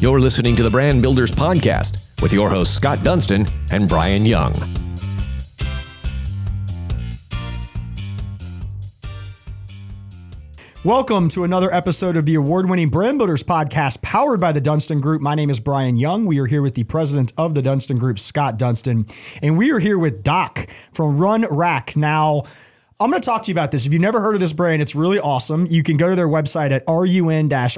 You're listening to the Brand Builders Podcast with your hosts, Scott Dunston and Brian Young. Welcome to another episode of the award winning Brand Builders podcast powered by the Dunston Group. My name is Brian Young. We are here with the president of the Dunston Group, Scott Dunston, and we are here with Doc from Run Rak. Now, I'm going to talk to you about this. If you've never heard of this brand, it's really awesome. You can go to their website at run-rak.com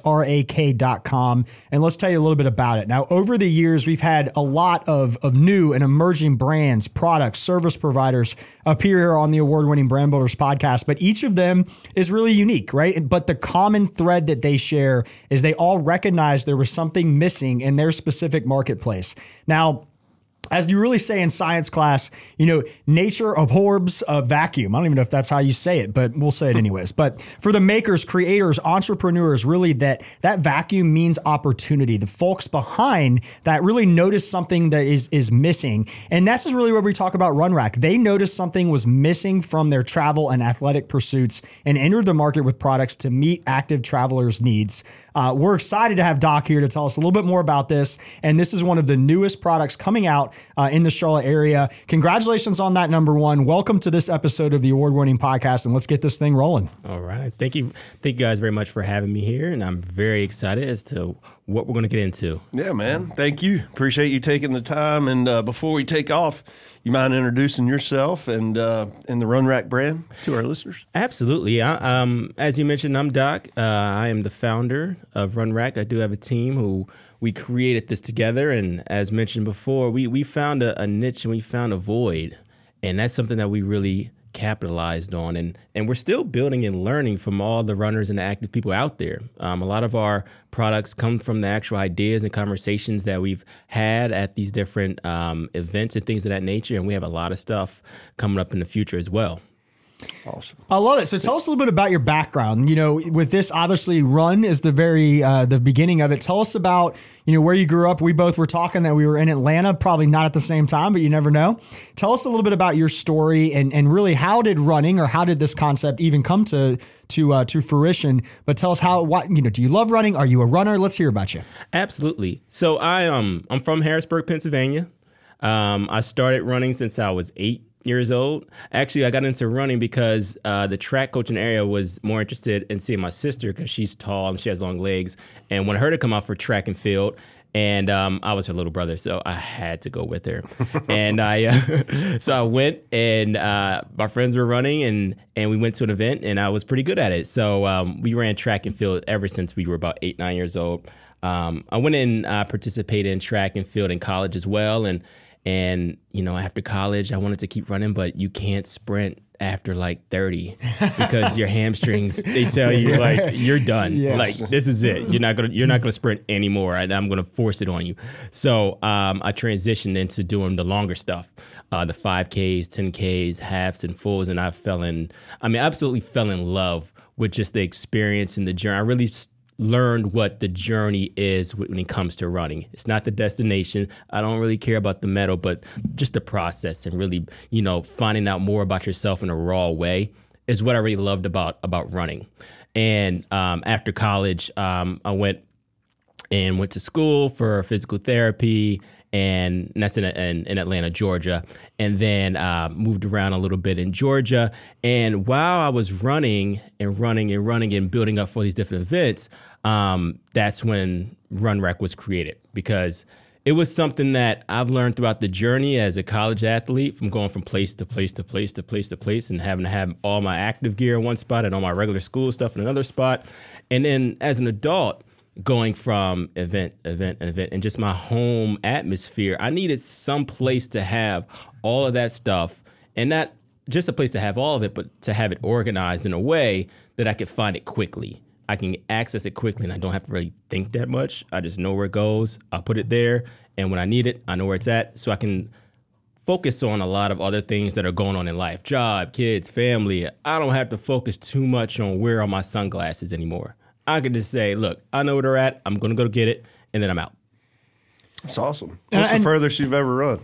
and let's tell you a little bit about it. Now, over the years, we've had a lot of, of new and emerging brands, products, service providers appear here on the award-winning Brand Builders podcast, but each of them is really unique, right? But the common thread that they share is they all recognize there was something missing in their specific marketplace. Now, as you really say in science class, you know, nature abhors a vacuum. I don't even know if that's how you say it, but we'll say it anyways. But for the makers, creators, entrepreneurs, really that that vacuum means opportunity. The folks behind that really notice something that is is missing. And this is really where we talk about Run Rak. They noticed something was missing from their travel and athletic pursuits and entered the market with products to meet active travelers' needs. Uh, we're excited to have Doc here to tell us a little bit more about this. And this is one of the newest products coming out uh, in the Charlotte area. Congratulations on that, number one. Welcome to this episode of the award winning podcast, and let's get this thing rolling. All right. Thank you. Thank you guys very much for having me here. And I'm very excited as to what we're going to get into. Yeah, man. Thank you. Appreciate you taking the time. And uh, before we take off, you mind introducing yourself and uh, and the Run Rak brand to our listeners? Absolutely. I, um, as you mentioned, I'm Doc. Uh, I am the founder of Run Rak. I do have a team who we created this together, and as mentioned before, we we found a, a niche and we found a void, and that's something that we really capitalized on. And and we're still building and learning from all the runners and the active people out there. Um, a lot of our products come from the actual ideas and conversations that we've had at these different um, events and things of that nature. And we have a lot of stuff coming up in the future as well Awesome. I love it. So tell us a little bit about your background. You know, with this, obviously, run is the very uh, the beginning of it. Tell us about you know where you grew up. We both were talking that we were in Atlanta, probably not at the same time, but you never know. Tell us a little bit about your story and and really how did running or how did this concept even come to to uh, to fruition? But tell us how what you know. Do you love running? Are you a runner? Let's hear about you. Absolutely. So I um I'm from Harrisburg, Pennsylvania. Um, I started running since I was eight years old. Actually, I got into running because uh, the track coach in the area was more interested in seeing my sister because she's tall and she has long legs, and wanted her to come out for track and field. And um, I was her little brother, so I had to go with her. and I, uh, so I went, and uh, my friends were running, and and we went to an event, and I was pretty good at it. So um, we ran track and field ever since we were about eight, nine years old. Um, I went and uh, participated in track and field in college as well, and and, you know, after college, I wanted to keep running, but you can't sprint after like 30 because your hamstrings they tell you like you're done. Yes. like this is it. You're not gonna you're not gonna sprint anymore and i'm gonna force it on you. So um, i transitioned into doing the longer stuff uh, the 5ks 10ks halves and fulls and i fell in i mean absolutely fell in love with just the experience and the journey. I really learned what the journey is when it comes to running. It's not the destination. I don't really care about the medal, but just the process and really, you know, finding out more about yourself in a raw way is what I really loved about about running. And um, after college, um, I went and went to school for physical therapy and that's in, in, in, Atlanta, Georgia, and then uh, moved around a little bit in Georgia. And while I was running and running and running and building up for these different events, um, that's when Run Rak was created because it was something that I've learned throughout the journey as a college athlete from going from place to place to place to place to place and having to have all my active gear in one spot and all my regular school stuff in another spot. And then as an adult, going from event, event, and event, and just my home atmosphere, I needed some place to have all of that stuff and not just a place to have all of it, but to have it organized in a way that I could find it quickly I can access it quickly and I don't have to really think that much. I just know where it goes. I put it there, and when I need it, I know where it's at. So I can focus on a lot of other things that are going on in life job, kids, family. I don't have to focus too much on where are my sunglasses anymore. I can just say, look, I know where they're at. I'm going to go get it, and then I'm out. That's awesome. What's and, the furthest you've ever run?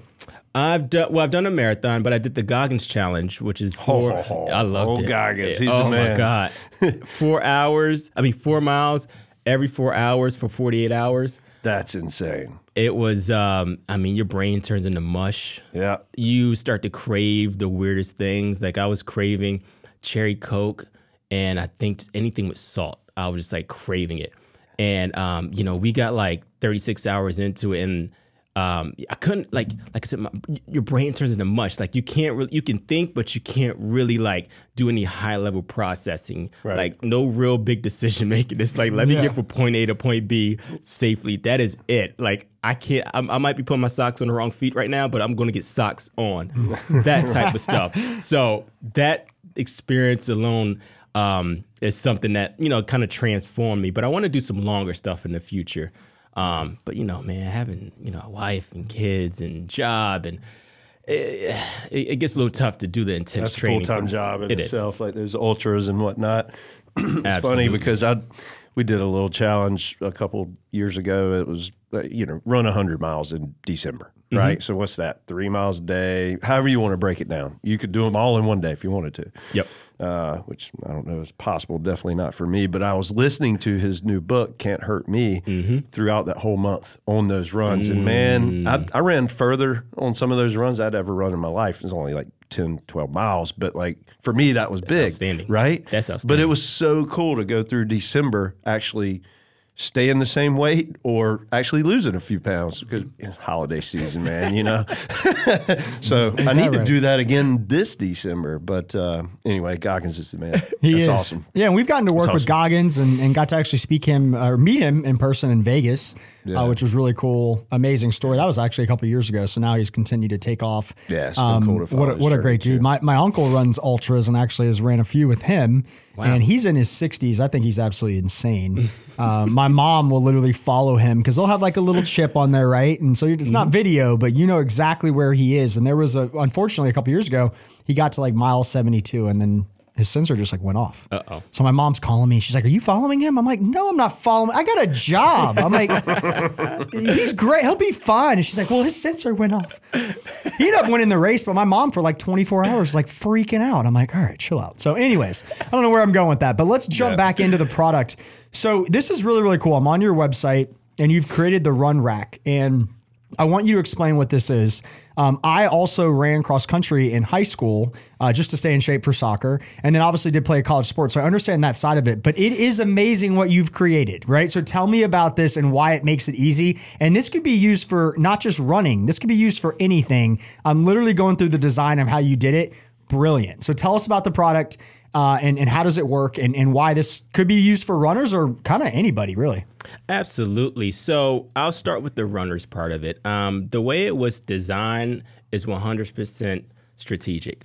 I've done well. I've done a marathon, but I did the Goggins challenge, which is four. Oh, oh, I loved oh, it. Goggins, he's oh the man. my god, four hours. I mean, four miles every four hours for forty eight hours. That's insane. It was, um, I mean, your brain turns into mush. Yeah. You start to crave the weirdest things. Like I was craving cherry Coke, and I think just anything with salt. I was just like craving it. And um, you know, we got like 36 hours into it, and um, I couldn't like like I said, my, your brain turns into mush. Like you can't really you can think, but you can't really like do any high level processing. Right. Like no real big decision making. It's like let me Yeah. get from point A to point B safely. That is it. Like I can't. I, I might be putting my socks on the wrong feet right now, but I'm going to get socks on. that type of stuff. So that experience alone um, is something that you know kind of transformed me. But I want to do some longer stuff in the future. Um, but you know, man, having you know a wife and kids and job and it, it, it gets a little tough to do the intense That's a training. full time job in It is. itself, like those ultras and whatnot. it's funny because I we did a little challenge a couple years ago. It was uh, you know run hundred miles in December, Mm-hmm. right? So what's that? Three miles a day, however you want to break it down. You could do them all in one day if you wanted to. Yep. Uh, which I don't know is possible. Definitely not for me. But I was listening to his new book, "Can't Hurt Me," Mm-hmm. throughout that whole month on those runs. And man, Mm. I, I ran further on some of those runs I'd ever run in my life. It was only like 10, 12 miles, but like for me, that was big, outstanding. right? That's outstanding. But it was so cool to go through December actually staying the same weight or actually losing a few pounds because it's holiday season, man, you know. so I need to do that again this December. But uh, anyway, Goggins is the man. He That's is. awesome. Yeah, and we've gotten to work with. Goggins and, and got to actually speak him or meet him in person in Vegas, Yeah. uh, which was really cool. Amazing story. That was actually a couple years ago. So now he's continued to take off. Um, Yeah, it's been cool what a, what a great dude. too. My my uncle runs ultras and actually has ran a few with him. And he's in his 60s. I think he's absolutely insane. uh, my mom will literally follow him because they'll have like a little chip on there, right? And so it's Mm-hmm. not video, but you know exactly where he is. And there was a, unfortunately, a couple years ago, he got to like mile 72 and then his sensor just like went off. Uh Uh-oh. So my mom's calling me. She's like, "Are you following him?" I'm like, "No, I'm not following. I got a job." I'm like, "He's great. He'll be fine." And she's like, "Well, his sensor went off." He ended up winning the race, but my mom for like 24 hours like freaking out. I'm like, "All right, chill out." So, anyways, I don't know where I'm going with that, but let's jump Yeah. back into the product. So this is really really cool. I'm on your website, and you've created the Run Rak, and I want you to explain what this is. Um, I also ran cross country in high school uh, just to stay in shape for soccer, and then obviously did play college sports. So I understand that side of it. But it is amazing what you've created, right? So tell me about this and why it makes it easy. And this could be used for not just running. This could be used for anything. I'm literally going through the design of how you did it. Brilliant. So tell us about the product uh, and and how does it work and and why this could be used for runners or kind of anybody really. Absolutely. So I'll start with the runners part of it. Um, the way it was designed is 100% strategic.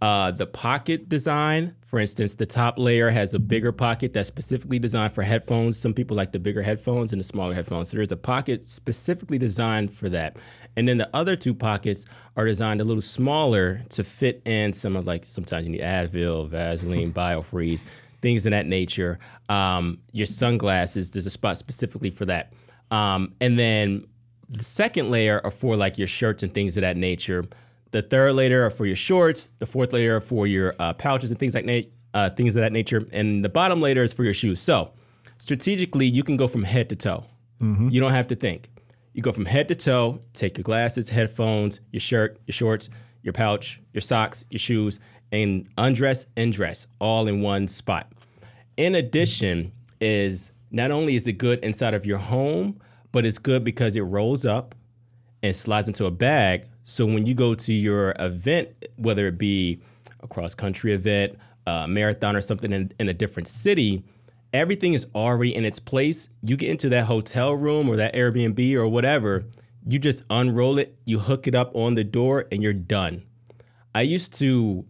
Uh, the pocket design, for instance, the top layer has a bigger pocket that's specifically designed for headphones. Some people like the bigger headphones and the smaller headphones. So there's a pocket specifically designed for that. And then the other two pockets are designed a little smaller to fit in some of like sometimes you need Advil, Vaseline, Biofreeze, things of that nature. Um, your sunglasses, there's a spot specifically for that. Um, and then the second layer are for like your shirts and things of that nature. The third layer are for your shorts. The fourth layer are for your uh, pouches and things like na- uh, things of that nature. And the bottom layer is for your shoes. So strategically, you can go from head to toe. You don't have to think. You go from head to toe. Take your glasses, headphones, your shirt, your shorts, your pouch, your socks, your shoes, and undress and dress all in one spot. In addition, is not only is it good inside of your home, but it's good because it rolls up and slides into a bag. So when you go to your event, whether it be a cross country event, a marathon, or something in, in a different city, everything is already in its place. You get into that hotel room or that Airbnb or whatever, you just unroll it, you hook it up on the door, and you're done. I used to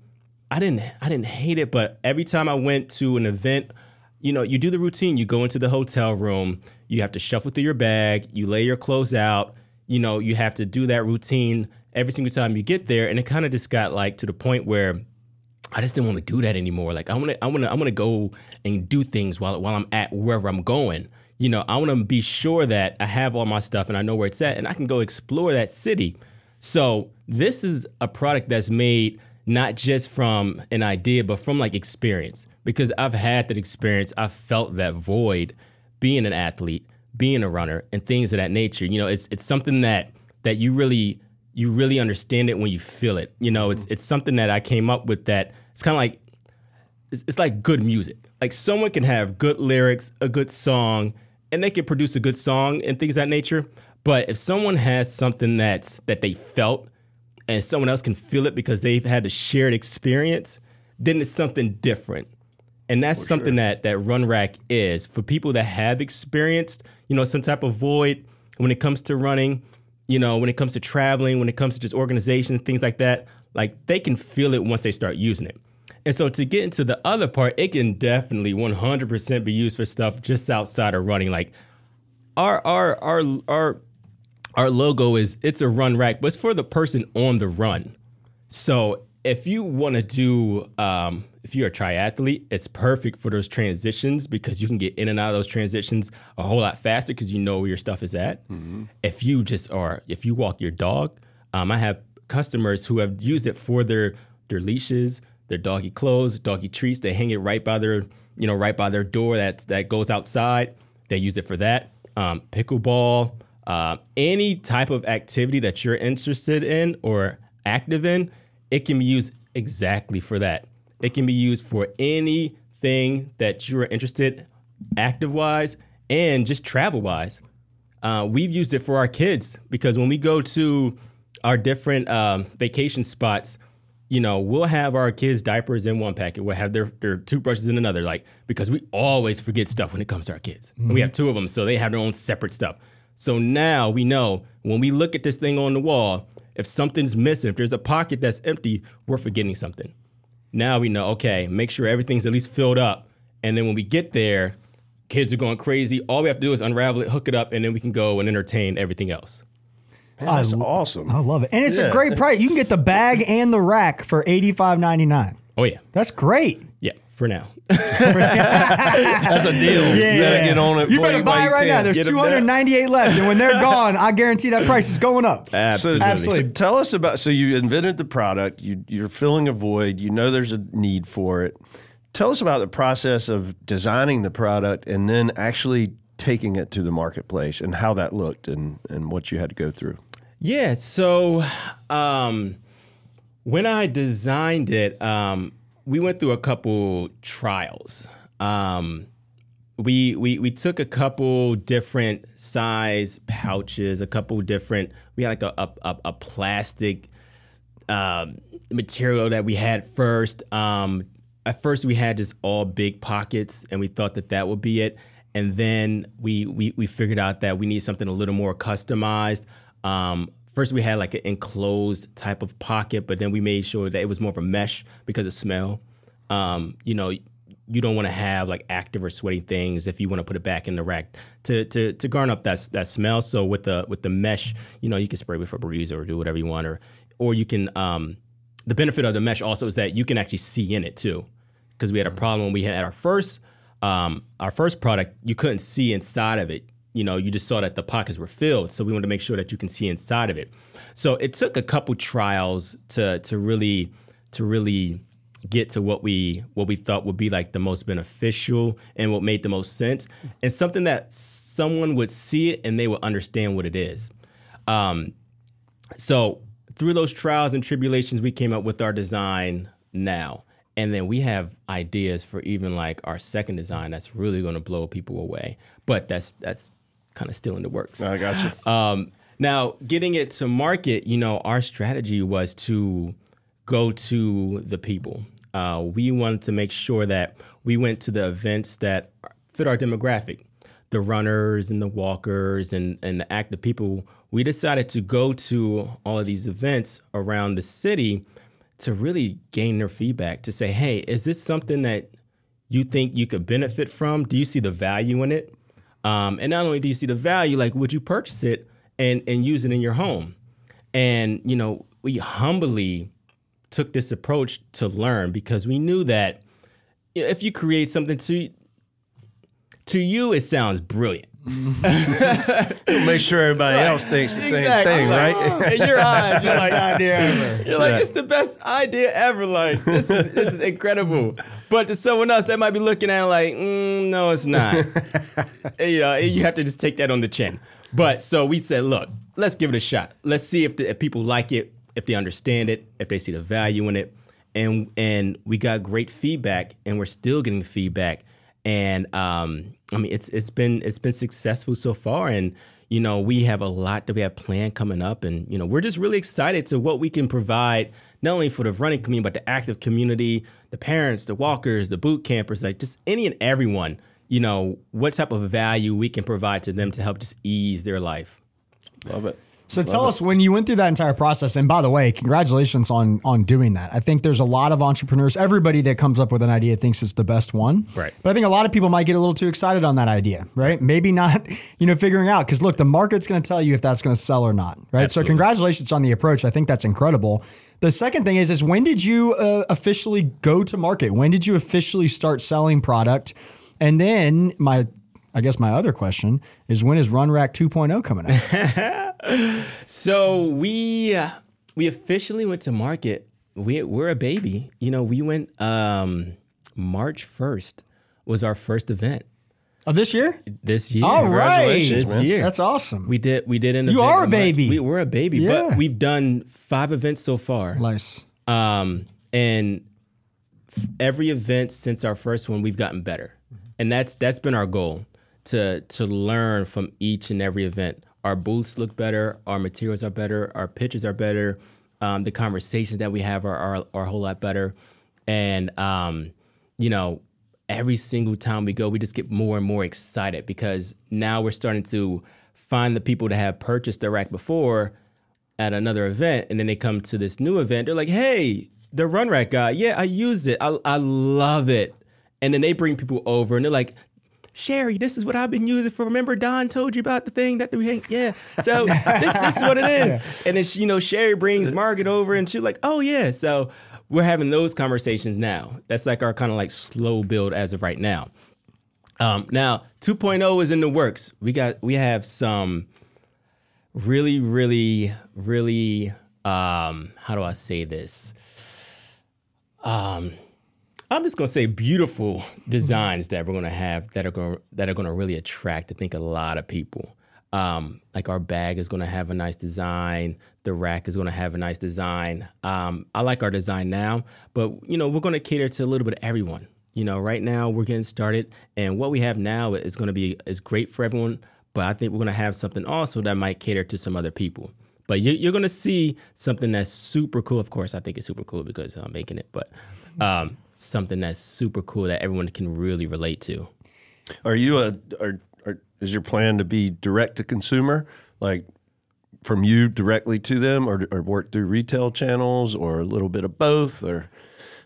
I didn't I didn't hate it, but every time I went to an event, you know, you do the routine. You go into the hotel room, you have to shuffle through your bag, you lay your clothes out, you know, you have to do that routine every single time you get there. And it kind of just got like to the point where I just didn't want to do that anymore. Like I want to, I want to, I want to go and do things while while I'm at wherever I'm going. You know, I want to be sure that I have all my stuff and I know where it's at, and I can go explore that city. So this is a product that's made not just from an idea, but from like experience. Because I've had that experience. I felt that void being an athlete, being a runner and things of that nature. You know, it's it's something that that you really you really understand it when you feel it. You know, it's mm-hmm. it's something that I came up with that it's kind of like it's, it's like good music. Like someone can have good lyrics, a good song, and they can produce a good song and things of that nature. But if someone has something that's that they felt and someone else can feel it because they've had a shared experience, then it's something different. And that's something that that Run Rak is for people that have experienced, you know, some type of void when it comes to running, you know, when it comes to traveling, when it comes to just organizations, things like that. Like they can feel it once they start using it. And so to get into the other part, it can definitely 100% be used for stuff just outside of running. Like our our our our our logo is it's a run rack, but it's for the person on the run. So if you want to do, um, if you're a triathlete, it's perfect for those transitions because you can get in and out of those transitions a whole lot faster because you know where your stuff is at. If you just are, if you walk your dog, um, I have customers who have used it for their their leashes, their doggy clothes, doggy treats. They hang it right by their, you know, right by their door that that goes outside. They use it for that. Um, pickleball, uh, any type of activity that you're interested in or active in, it can be used exactly for that. It can be used for anything that you're interested, active wise, and just travel wise. Uh, we've used it for our kids because when we go to our different um, vacation spots, you know, we'll have our kids' diapers in one packet. We'll have their, their toothbrushes in another, like because we always forget stuff when it comes to our kids. And we have two of them, so they have their own separate stuff. So now we know when we look at this thing on the wall, if something's missing, if there's a pocket that's empty, we're forgetting something. Now we know, okay, make sure everything's at least filled up. And then when we get there, kids are going crazy. All we have to do is unravel it, hook it up, and then we can go and entertain everything else. Man, that's awesome. I love it. And it's a great price. You can get the bag and the rack for eighty five ninety nine. Oh, yeah. That's great. Yeah, for now. That's a deal. you better get on it. You better buy it anybody right now. There's Get 'em 298 left, and when they're gone, I guarantee that price is going up. Absolutely. Absolutely. So tell us about. So you invented the product. You, you're filling a void. You know there's a need for it. Tell us about the process of designing the product and then actually taking it to the marketplace and how that looked and, and what you had to go through. Yeah. So um, when I designed it, um, we went through a couple trials. Um, we, we we took a couple different size pouches, a couple different. We had like a a, a, plastic um, material that we had first. Um, at first, we had just all big pockets, and we thought that that would be it. And then we we we figured out that we need something a little more customized. Um, first, we had like an enclosed type of pocket, but then we made sure that it was more of a mesh because of smell. Um, you know, you don't want to have like active or sweaty things if you want to put it back in the rack to to to garner up that that smell. So with the with the mesh, you know, you can spray with Febreze or do whatever you want, or or you can. Um, the benefit of the mesh also is that you can actually see in it too, because we had a problem when we had our first um, our first product. You couldn't see inside of it. You know, you just saw that the pockets were filled. So we wanted to make sure that you can see inside of it. So it took a couple trials to to really to really get to what we what we thought would be like the most beneficial and what made the most sense and something that someone would see it and they would understand what it is. Um, so through those trials and tribulations, we came up with our design now. And then we have ideas for even like our second design that's really going to blow people away. But that's that's kind of still in the works. I got you. Um, now, getting it to market, you know, our strategy was to go to the people. Uh, we wanted to make sure that we went to the events that fit our demographic, the runners and the walkers and, and the active people. We decided to go to all of these events around the city to really gain their feedback to say, hey, is this something that you think you could benefit from? Do you see the value in it? Um, and not only do you see the value, like would you purchase it and and use it in your home? And you know, we humbly took this approach to learn because we knew that if you create something to to you, it sounds brilliant. Make sure everybody else thinks the same thing, Like, right? In your eyes, you're like, idea ever. you're like, Yeah. it's the best idea ever. Like, this is this is incredible. But to someone else that might be looking at it like, mm, no, it's not. you know, you have to just take that on the chin. But so we said, look, let's give it a shot. Let's see if, the, if people like it, if they understand it, if they see the value in it, and and we got great feedback, and we're still getting feedback. And um, I mean, it's it's been it's been successful so far, and you know, we have a lot that we have planned coming up, and you know, we're just really excited to what we can provide not only for the running community, but the active community, the parents, the walkers, the boot campers, like just any and everyone. You know, what type of value we can provide to them to help just ease their life. Love it. So tell us when you went through that entire process. And by the way, congratulations on on doing that. I think there's a lot of entrepreneurs. Everybody that comes up with an idea thinks it's the best one. Right. But I think a lot of people might get a little too excited on that idea. Right. Maybe not. You know, figuring out because look, the market's going to tell you if that's going to sell or not. Right. Absolutely. So congratulations on the approach. I think that's incredible. The second thing is is when did you uh, officially go to market? When did you officially start selling product? And then my I guess my other question is when is Run Rak 2.0 coming out? So we uh, we officially went to market. We we're a baby. You know, we went um, March first was our first event Of this year? this year. All right. this year. That's awesome. we did we did an You are a in March. baby. We, we're a baby, Yeah. but we've done five events so far. nice. Um, and f- every event since our first one, we've gotten better, and that's that's been our goal to to learn from each and every event. Our booths look better, our materials are better, our pitches are better, um, the conversations that we have are, are are a whole lot better, and um, you know. Every single time we go, we just get more and more excited because now we're starting to find the people that have purchased the rack before at another event and then they come to this new event they're like hey the run rack guy yeah i use it i, I love it and then they bring people over and they're like sherry this is what i've been using for remember don told you about the thing that we hang yeah. So this, this is what it is. And then she, you know sherry brings margaret over and she's like oh yeah. So we're having those conversations now. That's like our kind of like slow build as of right now. Um, now 2.0 is in the works. We got we have some really, really, really, um, how do I say this? Um, I'm just gonna say beautiful designs that we're gonna have that are gonna that are gonna really attract, I think, a lot of people. Um, like our bag is gonna have a nice design. The rack is gonna have a nice design. Um, I like our design now, but you know we're gonna cater to a little bit of everyone. You know, right now we're getting started, and what we have now is gonna be is great for everyone. But I think we're gonna have something also that might cater to some other people. But you, you're gonna see something that's super cool. Of course, I think it's super cool because I'm making it, but um, something that's super cool that everyone can really relate to. Are you a are, are is your plan to be direct to consumer, like from you directly to them, or, or work through retail channels, or a little bit of both, or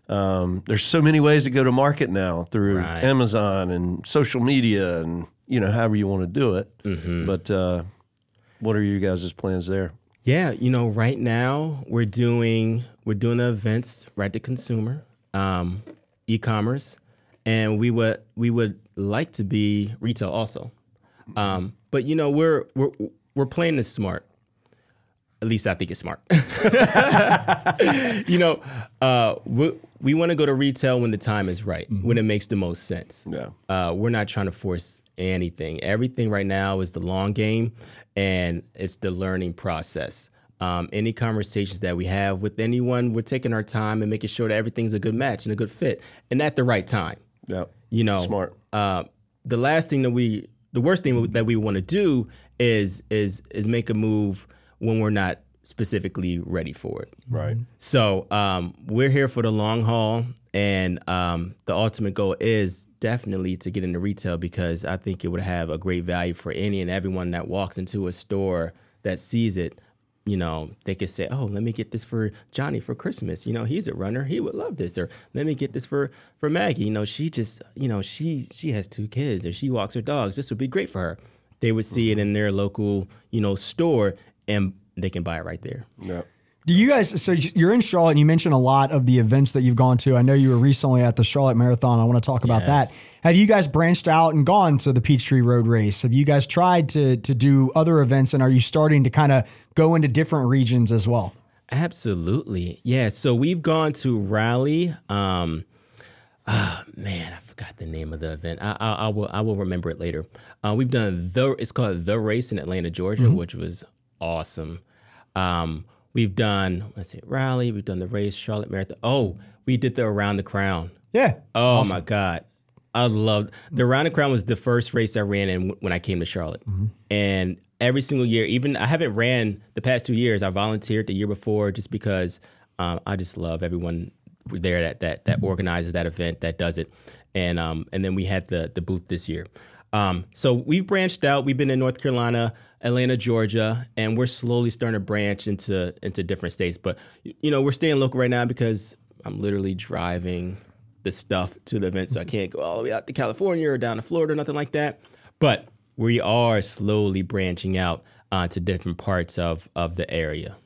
um, there's so many ways to go to market now through Right. Amazon and social media, and you know however you want to do it. But uh, what are you guys' plans there? Yeah, you know, right now we're doing we're doing the events right to consumer, um, e-commerce, and we would we would like to be retail also. Um, but you know, we're we're we're playing this smart. At least I think it's smart. you know, uh, we we want to go to retail when the time is right, when it makes the most sense. Yeah. Uh, we're not trying to force anything. Everything right now is the long game, and it's the learning process. Um, any conversations that we have with anyone, we're taking our time and making sure that everything's a good match and a good fit, and at the right time. Yeah, You know, Smart. Uh, the last thing that we, the worst thing that we want to do is is is make a move when we're not specifically ready for it. right. So um, we're here for the long haul, and um, the ultimate goal is definitely to get into retail because I think it would have a great value for any and everyone that walks into a store that sees it. You know, they could say, "Oh, let me get this for Johnny for Christmas." You know, he's a runner; he would love this. Or let me get this for for Maggie. You know, she just, you know, she she has two kids, and she walks her dogs. This would be great for her. They would see it in their local, you know, store, and they can buy it right there. Yeah. Do you guys? So you're in Charlotte, and you mentioned a lot of the events that you've gone to. I know you were recently at the Charlotte Marathon. I want to talk about Yes. that. Have you guys branched out and gone to the Peachtree Road Race? Have you guys tried to to do other events, and are you starting to kind of go into different regions as well? Absolutely. Yeah. So we've gone to Raleigh, um, oh, man, I forgot the name of the event. I, I, I will I will remember it later. Uh, we've done the it's called the race in Atlanta, Georgia, which was awesome. Um, we've done let's see, Raleigh. We've done the race, Charlotte Marathon. Oh, we did the around the crown. Yeah. Oh my god, I loved the Around the Crown was the first race I ran in when I came to Charlotte, and every single year, even I haven't ran the past two years. I volunteered the year before just because um, I just love everyone there that that that organizes that event that does it, and um and then we had the the booth this year. Um, so we've branched out. We've been in North Carolina, Atlanta, Georgia, and we're slowly starting to branch into into different states. But you know, we're staying local right now because I'm literally driving the stuff to the event, so I can't go all the way out to California or down to Florida, or nothing like that. But we are slowly branching out uh, to different parts of of the area.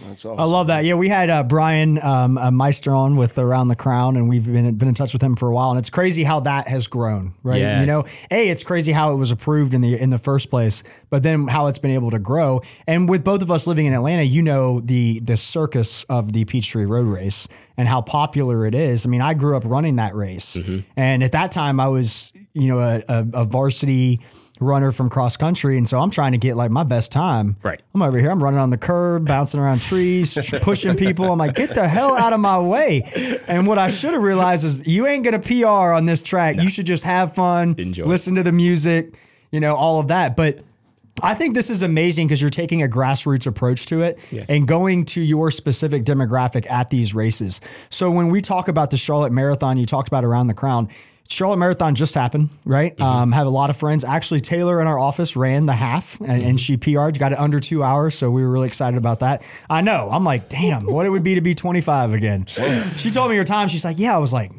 That's I love that. Yeah, we had uh, Brian um, uh, Meister on with Around the Crown, and we've been been in touch with him for a while. And it's crazy how that has grown, right? You know, a it's crazy how it was approved in the in the first place, but then how it's been able to grow. And with both of us living in Atlanta, you know the the circus of the Peachtree Road Race and how popular it is. I mean, I grew up running that race, and at that time, I was you know a, a, a varsity runner from cross country, and so I'm trying to get like my best time. Right. I'm over here. I'm running on the curb, bouncing around trees, pushing people. I'm like, get the hell out of my way. And what I should have realized is you ain't gonna PR on this track. You should just have fun, Enjoy. listen to the music, you know, all of that. But I think this is amazing because you're taking a grassroots approach to it Yes. and going to your specific demographic at these races. So when we talk about the Charlotte Marathon, you talked about around the crown. Charlotte Marathon just happened, right? Um, have a lot of friends. Actually, Taylor in our office ran the half, and, and she PR'd, got it under two hours, so we were really excited about that. I know. I'm like, damn, what it would be to be 25 again. she told me her time. She's like, yeah. I was like,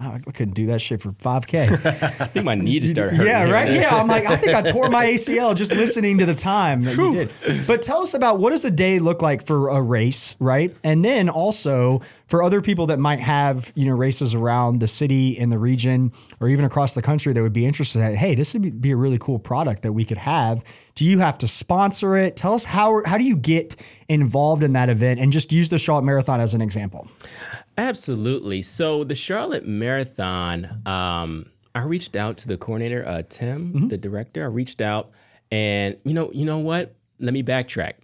I couldn't do that shit for 5K. I think my knee just started hurting. Yeah, right. Yeah, I'm like, I think I tore my ACL just listening to the time that you did. But tell us about what does a day look like for a race, right? And then also for other people that might have you know races around the city in the region or even across the country that would be interested in, hey, this would be- a really cool product that we could have. Do you have to sponsor it? Tell us how how do you get involved in that event and just use the Charlotte Marathon as an example. Absolutely. So the Charlotte Marathon, um, I reached out to the coordinator, uh, Tim, the director. I reached out, and you know, you know what? Let me backtrack.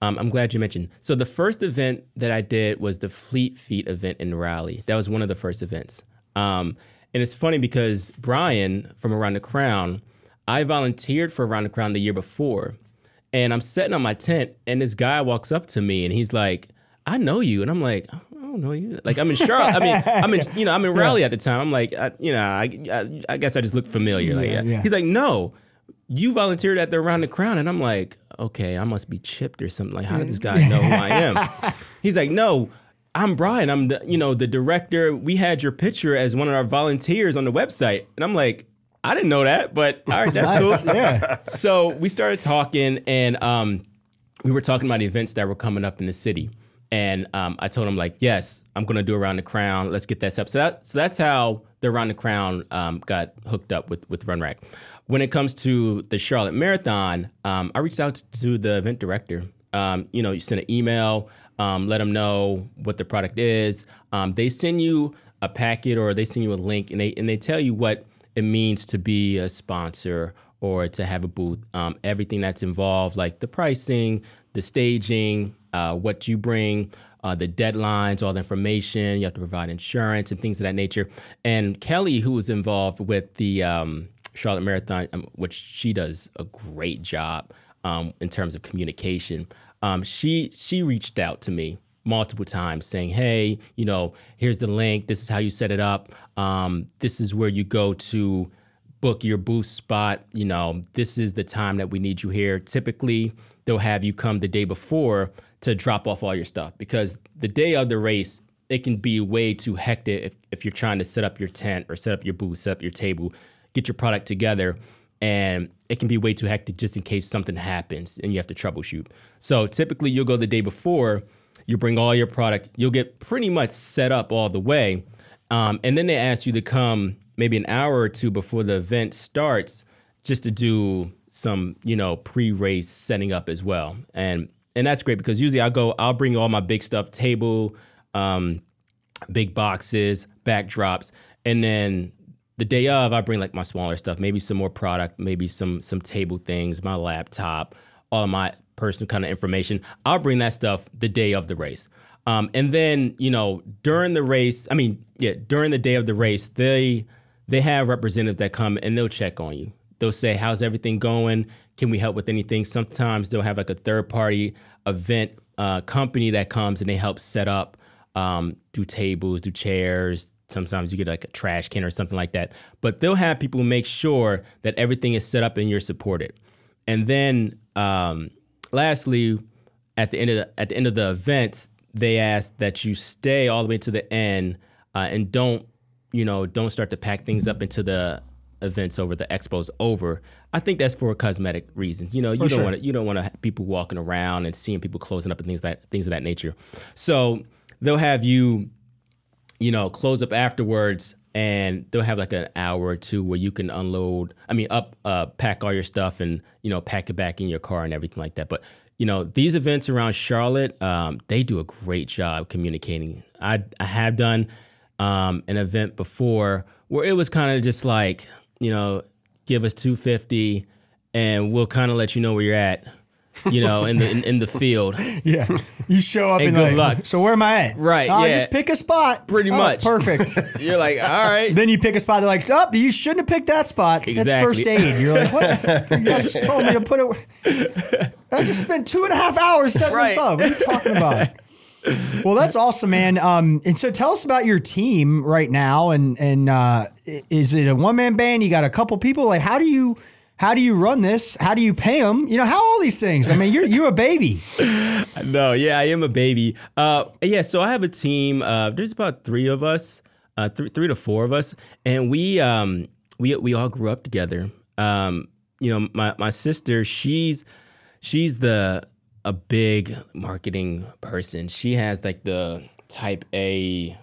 Um, I'm glad you mentioned. So the first event that I did was the Fleet Feet event in Raleigh. That was one of the first events. Um, and it's funny because Brian from Around the Crown, I volunteered for Around the Crown the year before, and I'm sitting on my tent, and this guy walks up to me, and he's like, "I know you," and I'm like, "I don't know you." Like I'm in Charlotte. I mean, I'm in, you know, I'm in Raleigh at the time. I'm like, I, you know, I, I, I guess I just look familiar. Like, Yeah, yeah. he's like, "No." You volunteered at the Around the Crown, and I'm like, okay, I must be chipped or something. Like, how does this guy know who I am? He's like, no, I'm Brian. I'm the, you know, the director. We had your picture as one of our volunteers on the website, and I'm like, I didn't know that, but all right, that's Nice, cool. yeah. So we started talking, and um, we were talking about events that were coming up in the city. And um, I told him like, yes, I'm gonna do around the crown. Let's get that set up. So that so that's how the around the crown um, got hooked up with with Run Rak. When it comes to the Charlotte Marathon, um, I reached out to the event director. Um, you know, you send an email, um, let them know what the product is. Um, they send you a packet or they send you a link, and they and they tell you what it means to be a sponsor or to have a booth. Um, everything that's involved, like the pricing, the staging, uh, what you bring, uh, the deadlines, all the information. You have to provide insurance and things of that nature. And Kelly, who was involved with the um, Charlotte Marathon, um, which she does a great job um, in terms of communication. Um, she she reached out to me multiple times saying, "Hey, you know, here's the link. This is how you set it up. Um, this is where you go to book your booth spot. You know, this is the time that we need you here. Typically, they'll have you come the day before to drop off all your stuff because the day of the race." It can be way too hectic if, if you're trying to set up your tent or set up your booth, set up your table, get your product together and it can be way too hectic just in case something happens and you have to troubleshoot. So typically you'll go the day before, you bring all your product, you'll get pretty much set up all the way. Um, and then they ask you to come maybe an hour or two before the event starts just to do some, you know, pre-race setting up as well. And and that's great because usually I'll go, I'll bring all my big stuff, table, um, big boxes, backdrops, and then the day of, I bring like my smaller stuff, maybe some more product, maybe some some table things, my laptop, all of my personal kind of information. I'll bring that stuff the day of the race. Um, and then you know during the race, I mean, yeah, during the day of the race, they they have representatives that come and they'll check on you. They'll say, "How's everything going? Can we help with anything?" Sometimes they'll have like a third party event uh, company that comes and they help set up, um, do tables, do chairs, Sometimes you get like a trash can or something like that. But they'll have people make sure that everything is set up and you're supported. And then, um, lastly, at the end of the, at the end of the event, they ask that you stay all the way to the end uh, and don't you know don't start to pack things up into the events over the expos over. I think that's for cosmetic reasons. You know, you don't sure. want to you don't want to people walking around and seeing people closing up and things that things of that nature. So they'll have you you know, close up afterwards and they'll have like an hour or two where you can unload, I mean, up, uh, pack all your stuff and, you know, pack it back in your car and everything like that. But, you know, these events around Charlotte, um, they do a great job communicating. I, I have done um, an event before where it was kind of just like, you know, give us 250 and we'll kind of let you know where you're at you know, in the in, in the field. Yeah. You show up And and, good like, luck. So where am I at? Right, Oh, yeah. Just pick a spot. Pretty Oh, much. Perfect. You're like, all right. then you pick a spot. They're like, "Stop! You shouldn't have picked that spot. That's first aid." You're like, "What? you just told me to put it." I just spent two and a half hours setting this up. What are you talking about? well, that's awesome, man. Um, and so tell us about your team right now. And and uh, is it a one man band? You got a couple people. Like, how do you how do you run this? How do you pay them? You know, how all these things. I mean, you're you're a baby. No, yeah, I am a baby. Uh, yeah, so I have a team. Uh, there's about three of us, uh, three, three to four of us, and we um, we we all grew up together. Um, you know, my my sister, she's she's the a big marketing person. She has like the type A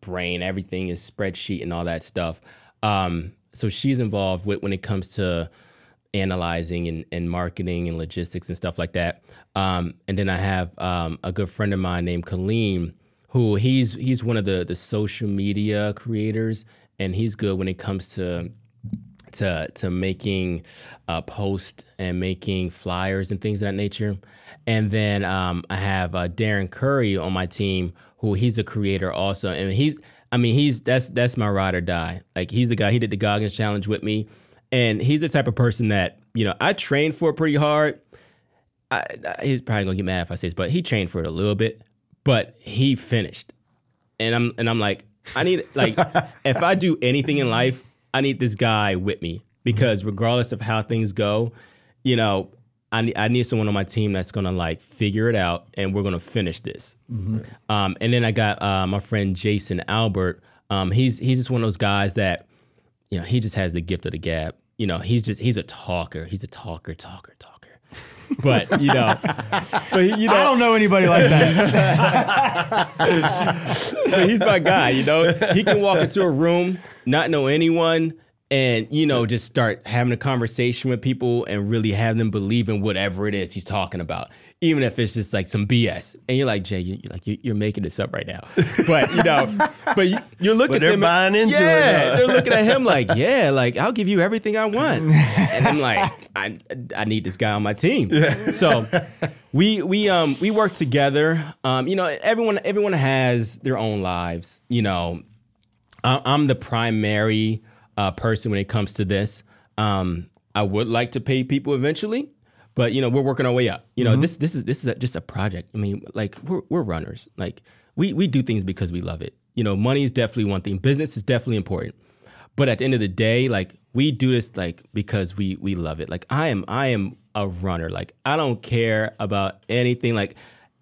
brain. Everything is spreadsheet and all that stuff. Um, so she's involved with when it comes to analyzing and, and marketing and logistics and stuff like that. Um, and then I have um, a good friend of mine named Kaleem, who he's he's one of the the social media creators, and he's good when it comes to to to making uh, posts and making flyers and things of that nature. And then um, I have uh, Darren Curry on my team, who he's a creator also, and he's I mean he's that's that's my ride or die. Like he's the guy. He did the Goggins challenge with me, and he's the type of person that you know I trained for it pretty hard. I, I- he's probably gonna get mad if I say this, but he trained for it a little bit, but he finished and I'm and I'm like, I need like if I do anything in life, I need this guy with me because regardless of how things go, you know, I need I need someone on my team that's gonna like figure it out and we're gonna finish this. Um, and then I got uh, my friend Jason Albert. Um, he's he's just one of those guys that, you know, he just has the gift of the gab. You know, he's just he's a talker. He's a talker, talker, talker. But you know, but you know, I don't know anybody like that. but he's my guy. You know, he can walk into a room, not know anyone, and you know, just start having a conversation with people and really have them believe in whatever it is he's talking about, even if it's just like some BS. And you're like, Jay, you, you're like you- you're making this up right now, but you know, but you, you're looking But at them, buying into yeah, huh? they're looking at him like, yeah, like I'll give you everything I want, and I'm like, I I need this guy on my team. So we we um we work together. Um, you know, everyone everyone has their own lives. You know, I'm the primary uh, person when it comes to this. Um, I would like to pay people eventually, but you know we're working our way up. You know this this is this is a, just a project. I mean, like we're we're runners. Like we we do things because we love it. You know, money is definitely one thing. Business is definitely important. But at the end of the day, like we do this like because we we love it. Like I am I am a runner. Like I don't care about anything. Like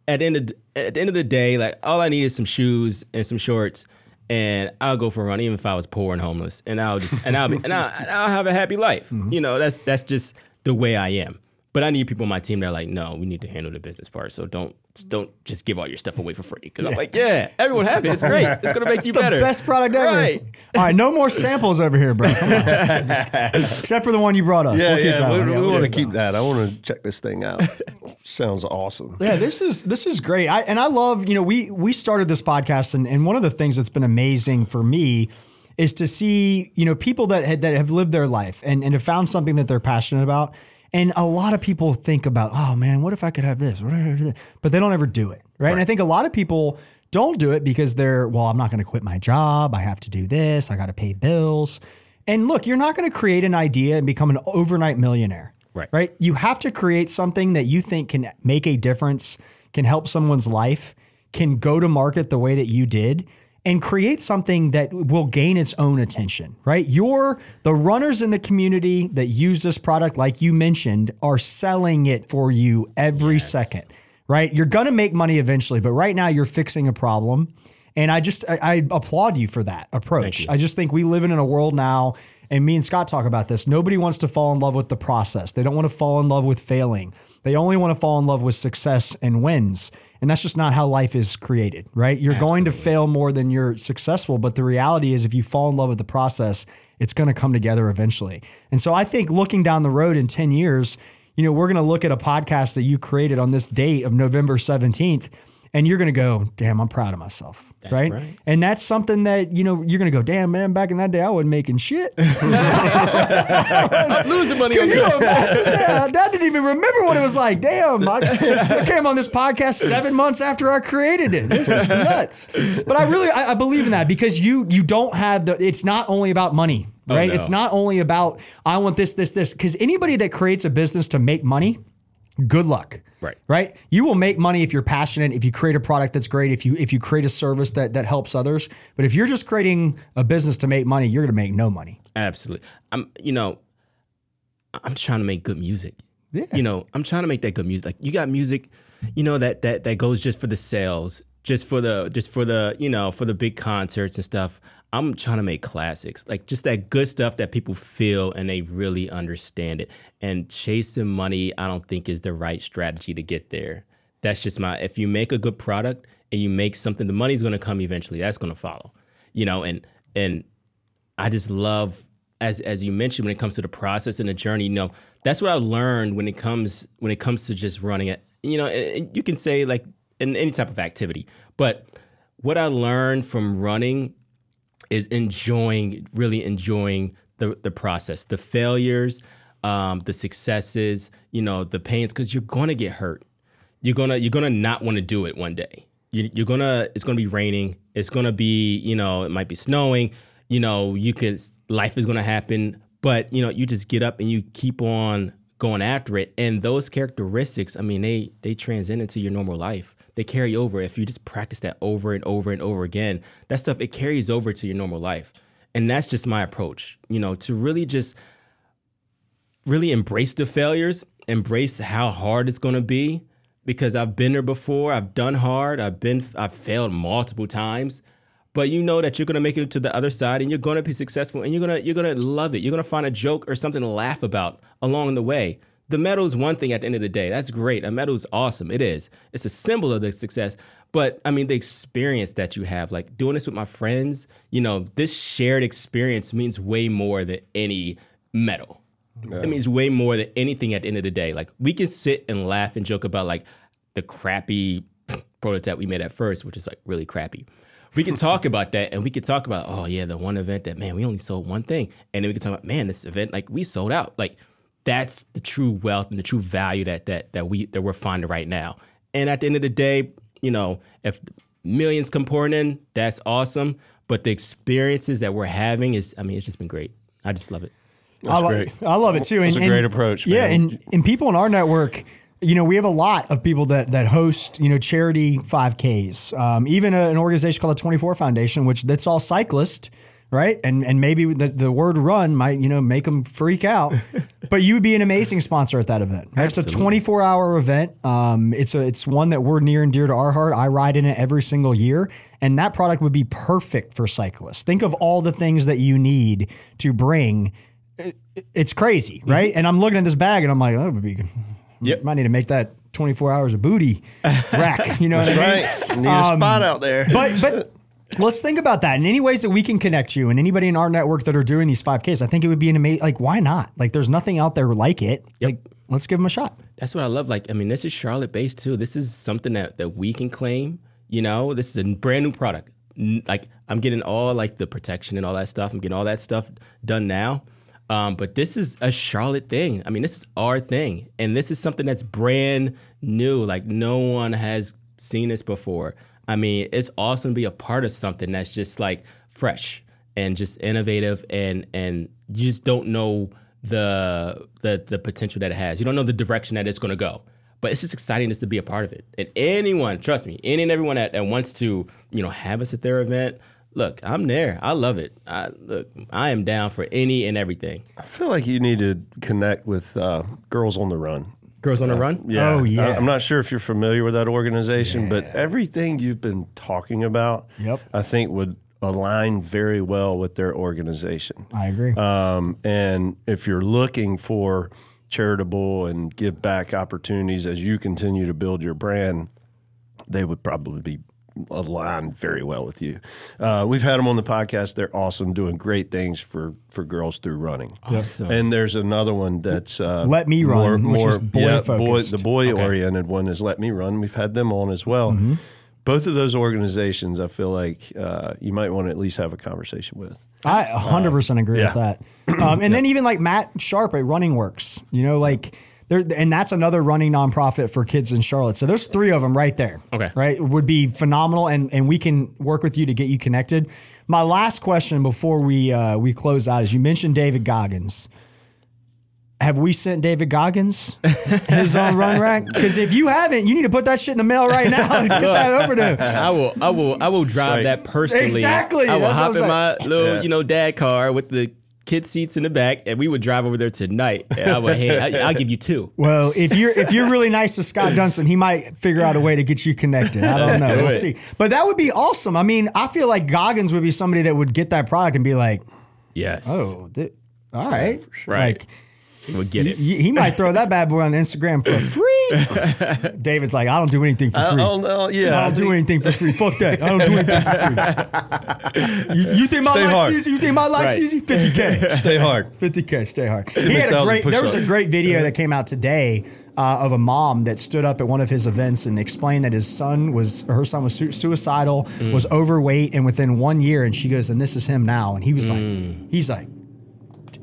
at the end of the, at the end of the day, like all I need is some shoes and some shorts, and I'll go for a run, even if I was poor and homeless, and I'll just and I'll be and I'll, and I'll have a happy life. Mm-hmm. You know, that's that's just the way I am. But I need people on my team that are like, no, we need to handle the business part. So don't don't just give all your stuff away for free. Because I'm like, yeah, everyone happy. It's great. It's gonna make you the better. best product ever. Right. All right, no more samples over here, bro. Come on. Except for the one you brought us. Yeah, we'll keep yeah, that we, one. We we'll want to keep keep that. I want to check this thing out. Sounds awesome. Yeah, this is this is great. I and I love, you know, we we started this podcast and, and one of the things that's been amazing for me is to see, you know, people that had, that have lived their life and, and have found something that they're passionate about. And a lot of people think about, oh man, what if I could have this? What if I could do that? But they don't ever do it. Right. And I think a lot of people don't do it because they're, well, I'm not going to quit my job. I have to do this. I got to pay bills. And look, you're not going to create an idea and become an overnight millionaire. Right. Right. You have to create something that you think can make a difference, can help someone's life, can go to market the way that you did and create something that will gain its own attention, right? You're the runners in the community that use this product, like you mentioned, are selling it for you every second, right? You're going to make money eventually, but right now you're fixing a problem. And I just, I, I applaud you for that approach. I just think we live in a world now, and me and Scott talk about this. Nobody wants to fall in love with the process, they don't want to fall in love with failing. They only want to fall in love with success and wins. And that's just not how life is created, right? You're going to fail more than you're successful. But the reality is, if you fall in love with the process, it's going to come together eventually. And so I think looking down the road in 10 years, you know, we're going to look at a podcast that you created on this date of November 17th. And you're going to go, damn, I'm proud of myself. right? right. And that's something that, you know, you're going to go, damn, man, back in that day, I wasn't making shit. losing money on you imagine that? I didn't even remember what it was like. Damn, I, I came on this podcast seven months after I created it. This is nuts. But I really, I, I believe in that because you you don't have the. It's not only about money, oh, right? no. It's not only about I want this, this, this. Because anybody that creates a business to make money, good luck. Right. Right. You will make money if you're passionate, if you create a product that's great, if you if you create a service that that helps others. But if you're just creating a business to make money, you're going to make no money. Absolutely. I'm, you know, I'm trying to make good music. Yeah. You know, I'm trying to make that good music. Like you got music, you know, that that that goes just for the sales, just for the just for the, you know, for the big concerts and stuff. I'm trying to make classics. Like just that good stuff that people feel and they really understand it. And chasing money, I don't think is the right strategy to get there. That's just my if you make a good product and you make something, the money's gonna come eventually. That's gonna follow. You know, and and I just love as as you mentioned when it comes to the process and the journey. You know, that's what I learned when it comes when it comes to just running it. You know, you can say like in any type of activity, but what I learned from running is enjoying, really enjoying the the process, the failures, um, the successes, you know, the pains, because you're gonna get hurt. You're gonna you're gonna not want to do it one day. You, you're gonna it's gonna be raining. It's gonna be you know it might be snowing. You know you could life is gonna happen, but you know you just get up and you keep on going after it. And those characteristics, I mean, they they transcend into your normal life. They carry over if you just practice that over and over and over again. That stuff it carries over to your normal life, and that's just my approach. You know, to really just really embrace the failures, embrace how hard it's going to be because I've been there before. I've done hard. I've been I've failed multiple times. But you know that you're going to make it to the other side and you're going to be successful and you're going to you're going to love it. You're going to find a joke or something to laugh about along the way. The medal is one thing at the end of the day. That's great. A medal is awesome. It is. It's a symbol of the success. But I mean, the experience that you have, like doing this with my friends, you know, this shared experience means way more than any medal. It means way more than anything at the end of the day. Like we can sit and laugh and joke about like the crappy prototype we made at first, which is like really crappy. We can talk about that and we can talk about, oh yeah, the one event that man, we only sold one thing. And then we can talk about, man, this event, like we sold out. Like that's the true wealth and the true value that that that we that we're finding right now. And at the end of the day, you know, if millions come pouring in, that's awesome. But the experiences that we're having is, I mean, it's just been great. I just love it. I, lo- great. I love it too. It's a great approach, Man. Yeah, and and people in our network, you know, we have a lot of people that that host, you know, charity 5Ks. Um, even a, an organization called the 24 Foundation, which that's all cyclists, right? And and maybe the, the word run might you know make them freak out, but you would be an amazing sponsor at that event. Right? It's a 24 hour event. Um, it's a it's one that we're near and dear to our heart. I ride in it every single year, and that product would be perfect for cyclists. Think of all the things that you need to bring it's crazy, right? And I'm looking at this bag and I'm like, oh, that would be. Yep. Might need to make that 24 hours of booty rack. You know what I mean? Right. Need a spot out there. But but let's think about that. In any ways that we can connect you and anybody in our network that are doing these 5Ks, I think it would be an amazing. Like, why not? Like, there's nothing out there like it. Like, let's give them a shot. That's what I love. Like, I mean, this is Charlotte based too. This is something that, that we can claim. You know, this is a brand new product. like I'm getting all like the protection and all that stuff. I'm getting all that stuff done now. Um, but this is a Charlotte thing. I mean, this is our thing, and this is something that's brand new. Like no one has seen this before. I mean, it's awesome to be a part of something that's just like fresh and just innovative, and and you just don't know the the the potential that it has. You don't know the direction that it's going to go. But it's just exciting just to be a part of it. And anyone, trust me, any and everyone that, that wants to, you know, have us at their event, look, I'm there. I love it. I look, I am down for any and everything. I feel like you need to connect with uh, Girls on the Run. Girls on a run. Yeah. Oh, yeah. I, am not sure if you're familiar with that organization, but everything you've been talking about, Yep. I think would align very well with their organization. I agree. Um, and if you're looking for charitable and give back opportunities as you continue to build your brand, they would probably be aligned very well with you. Uh, we've had them on the podcast. They're awesome, doing great things for for girls through running. Awesome. And there's another one that's uh, Let Me Run, which is boy yeah, focused. the boy oriented one is Let Me Run. We've had them on as well. Mm-hmm. Both of those organizations, I feel like uh, you might want to at least have a conversation with. I 100% agree yeah. with that. Um, and then even like Matt Sharp at Running Works, you know, like there, and that's another running nonprofit for kids in Charlotte. So there's three of them right there. Okay. Right. Would be phenomenal. And, and we can work with you to get you connected. My last question before we, uh, we close out is you mentioned David Goggins. Have we sent David Goggins his own Run Rak? Because if you haven't, you need to put that shit in the mail right now and get that over to him. I will, I will, I will drive right. that personally. Exactly, I will that's hop I'm in my little, Yeah. you know, dad car with the kid seats in the back, and we would drive over there tonight. And I would, hand, I, I'll give you two. Well, if you're if you're really nice to Scott Dunston, he might figure out a way to get you connected. I don't know. Do We'll it. see. But that would be awesome. I mean, I feel like Goggins would be somebody that would get that product and be like, Yes. "Oh, thi- all right, Right. Like would get it. he, he might throw that bad boy on Instagram for free. David's like, I don't do anything for I free. don't know. Yeah, I don't do anything for free. Fuck that. I don't do anything for free. you, you think my Stay life's hard. easy? You think my life's Right. easy? 50K. Stay hard. 50k stay hard he had a great there was a great video that came out today uh, of a mom that stood up at one of his events and explained that his son was her son was su- suicidal was overweight and within one year and she goes and this is him now and he was like he's like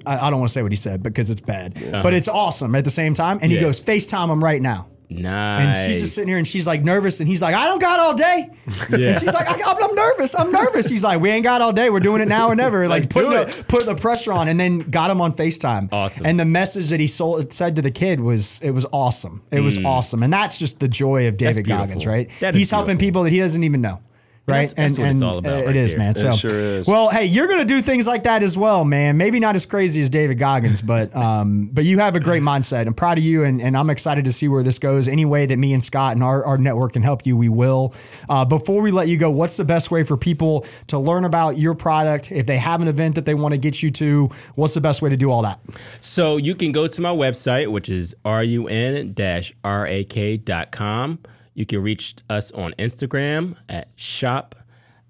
I, I don't want to say what he said because it's bad but it's awesome at the same time and he Yeah. goes FaceTime him right now Nice. and she's just sitting here and she's like nervous and he's like I don't got all day Yeah. and she's like, I, I'm, I'm nervous. I'm nervous. He's like, we ain't got all day. We're doing it now or never. Like put the, put the pressure on, and then got him on Facetime. Awesome. And the message that he sold, said to the kid was, it was awesome. It was awesome, and that's just the joy of David Mm. Goggins, right? That He's helping people that he doesn't even know. Right, That's- that's what it's all about uh, right it is, there. man. It So, sure is. well, hey, you're gonna do things like that as well, man. Maybe not as crazy as David Goggins, but um, but you have a great mindset. I'm proud of you, and, and I'm excited to see where this goes. Any way that me and Scott and our, our network can help you, we will. Uh, before we let you go, what's the best way for people to learn about your product? If they have an event that they want to get you to, what's the best way to do all that? So you can go to my website, which is run-rak.com. You can reach us on Instagram at shop.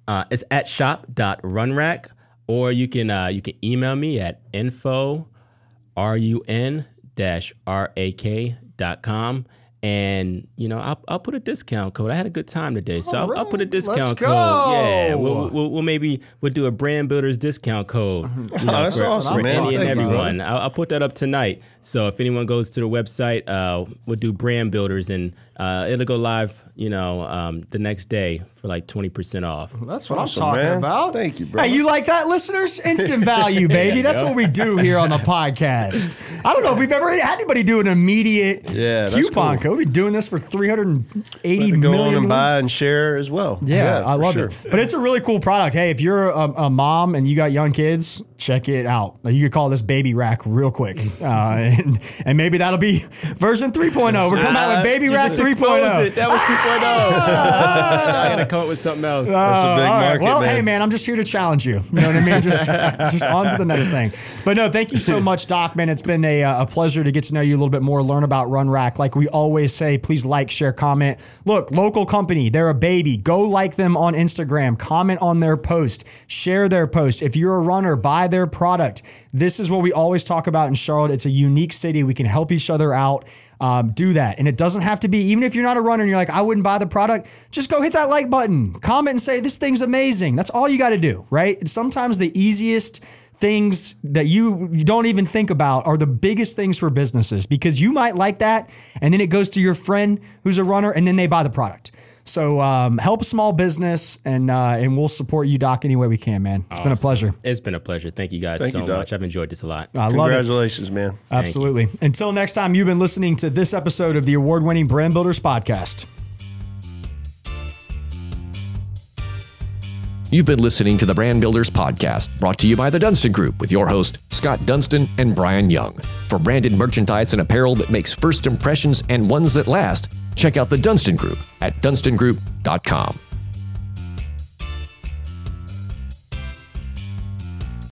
Uh, it's at shop.runrak, or you can uh, you can email me at info run dash rak dot com. And you know, I'll, I'll put a discount code. I had a good time today, so I'll, I'll put a right, let's discount go. code. Yeah, we'll, we'll, we'll maybe we'll do a brand builders discount code. You know, that's for, awesome, for man. any and everyone. I'll, I'll put that up tonight. So if anyone goes to the website, uh, we'll do brand builders, and uh, it'll go live. You know, um, the next day for like twenty percent off. That's what Awesome, I'm talking man. About. Thank you, bro. Hey, you like that, listeners? Instant value, baby. That's what we do here on the podcast. I don't know if we've ever had anybody do an immediate Yeah, coupon cool. code. We've been doing this for 380 go million on and ones. buy and share as well. Yeah, I love sure. it. But it's a really cool product. Hey, if you're a, a mom and you got young kids, check it out. You could call this baby rack real quick. Uh, and, and maybe that'll be version 3.0. We're coming out with baby rack just exposed 3.0. it. That was 2.0. I gotta come up with something else. That's a big All right. market, Well, man. hey, man, I'm just here to challenge you. You know what I mean? Just, just on to the next thing. But no, thank you so much, Doc. Man, it's been a, uh, a pleasure to get to know you a little bit more, learn about Run Rak. Like we always always say, please like, share, comment. Look, local company, they're a baby. Go like them on Instagram, comment on their post, share their post. If you're a runner, buy their product. This is what we always talk about in Charlotte. It's a unique city. We can help each other out. Um, do that. And it doesn't have to be, even if you're not a runner and you're like, I wouldn't buy the product, just go hit that like button, comment and say, this thing's amazing. That's all you got to do, right? And sometimes the easiest things that you, you don't even think about are the biggest things for businesses because you might like that. And then it goes to your friend who's a runner and then they buy the product. So um, help small business and uh, and we'll support you, Doc, any way we can, man. It's been a pleasure. It's been a pleasure. Thank you guys Thank so you, much. I've enjoyed this a lot. I love it. Congratulations, man. Absolutely. Until next time, you've been listening to this episode of the award winning Brand Builders Podcast. You've been listening to the Brand Builders Podcast, brought to you by the Dunston Group with your host, Scott Dunston and Brian Young. For branded merchandise and apparel that makes first impressions and ones that last, check out the Dunston Group at dunstongroup.com.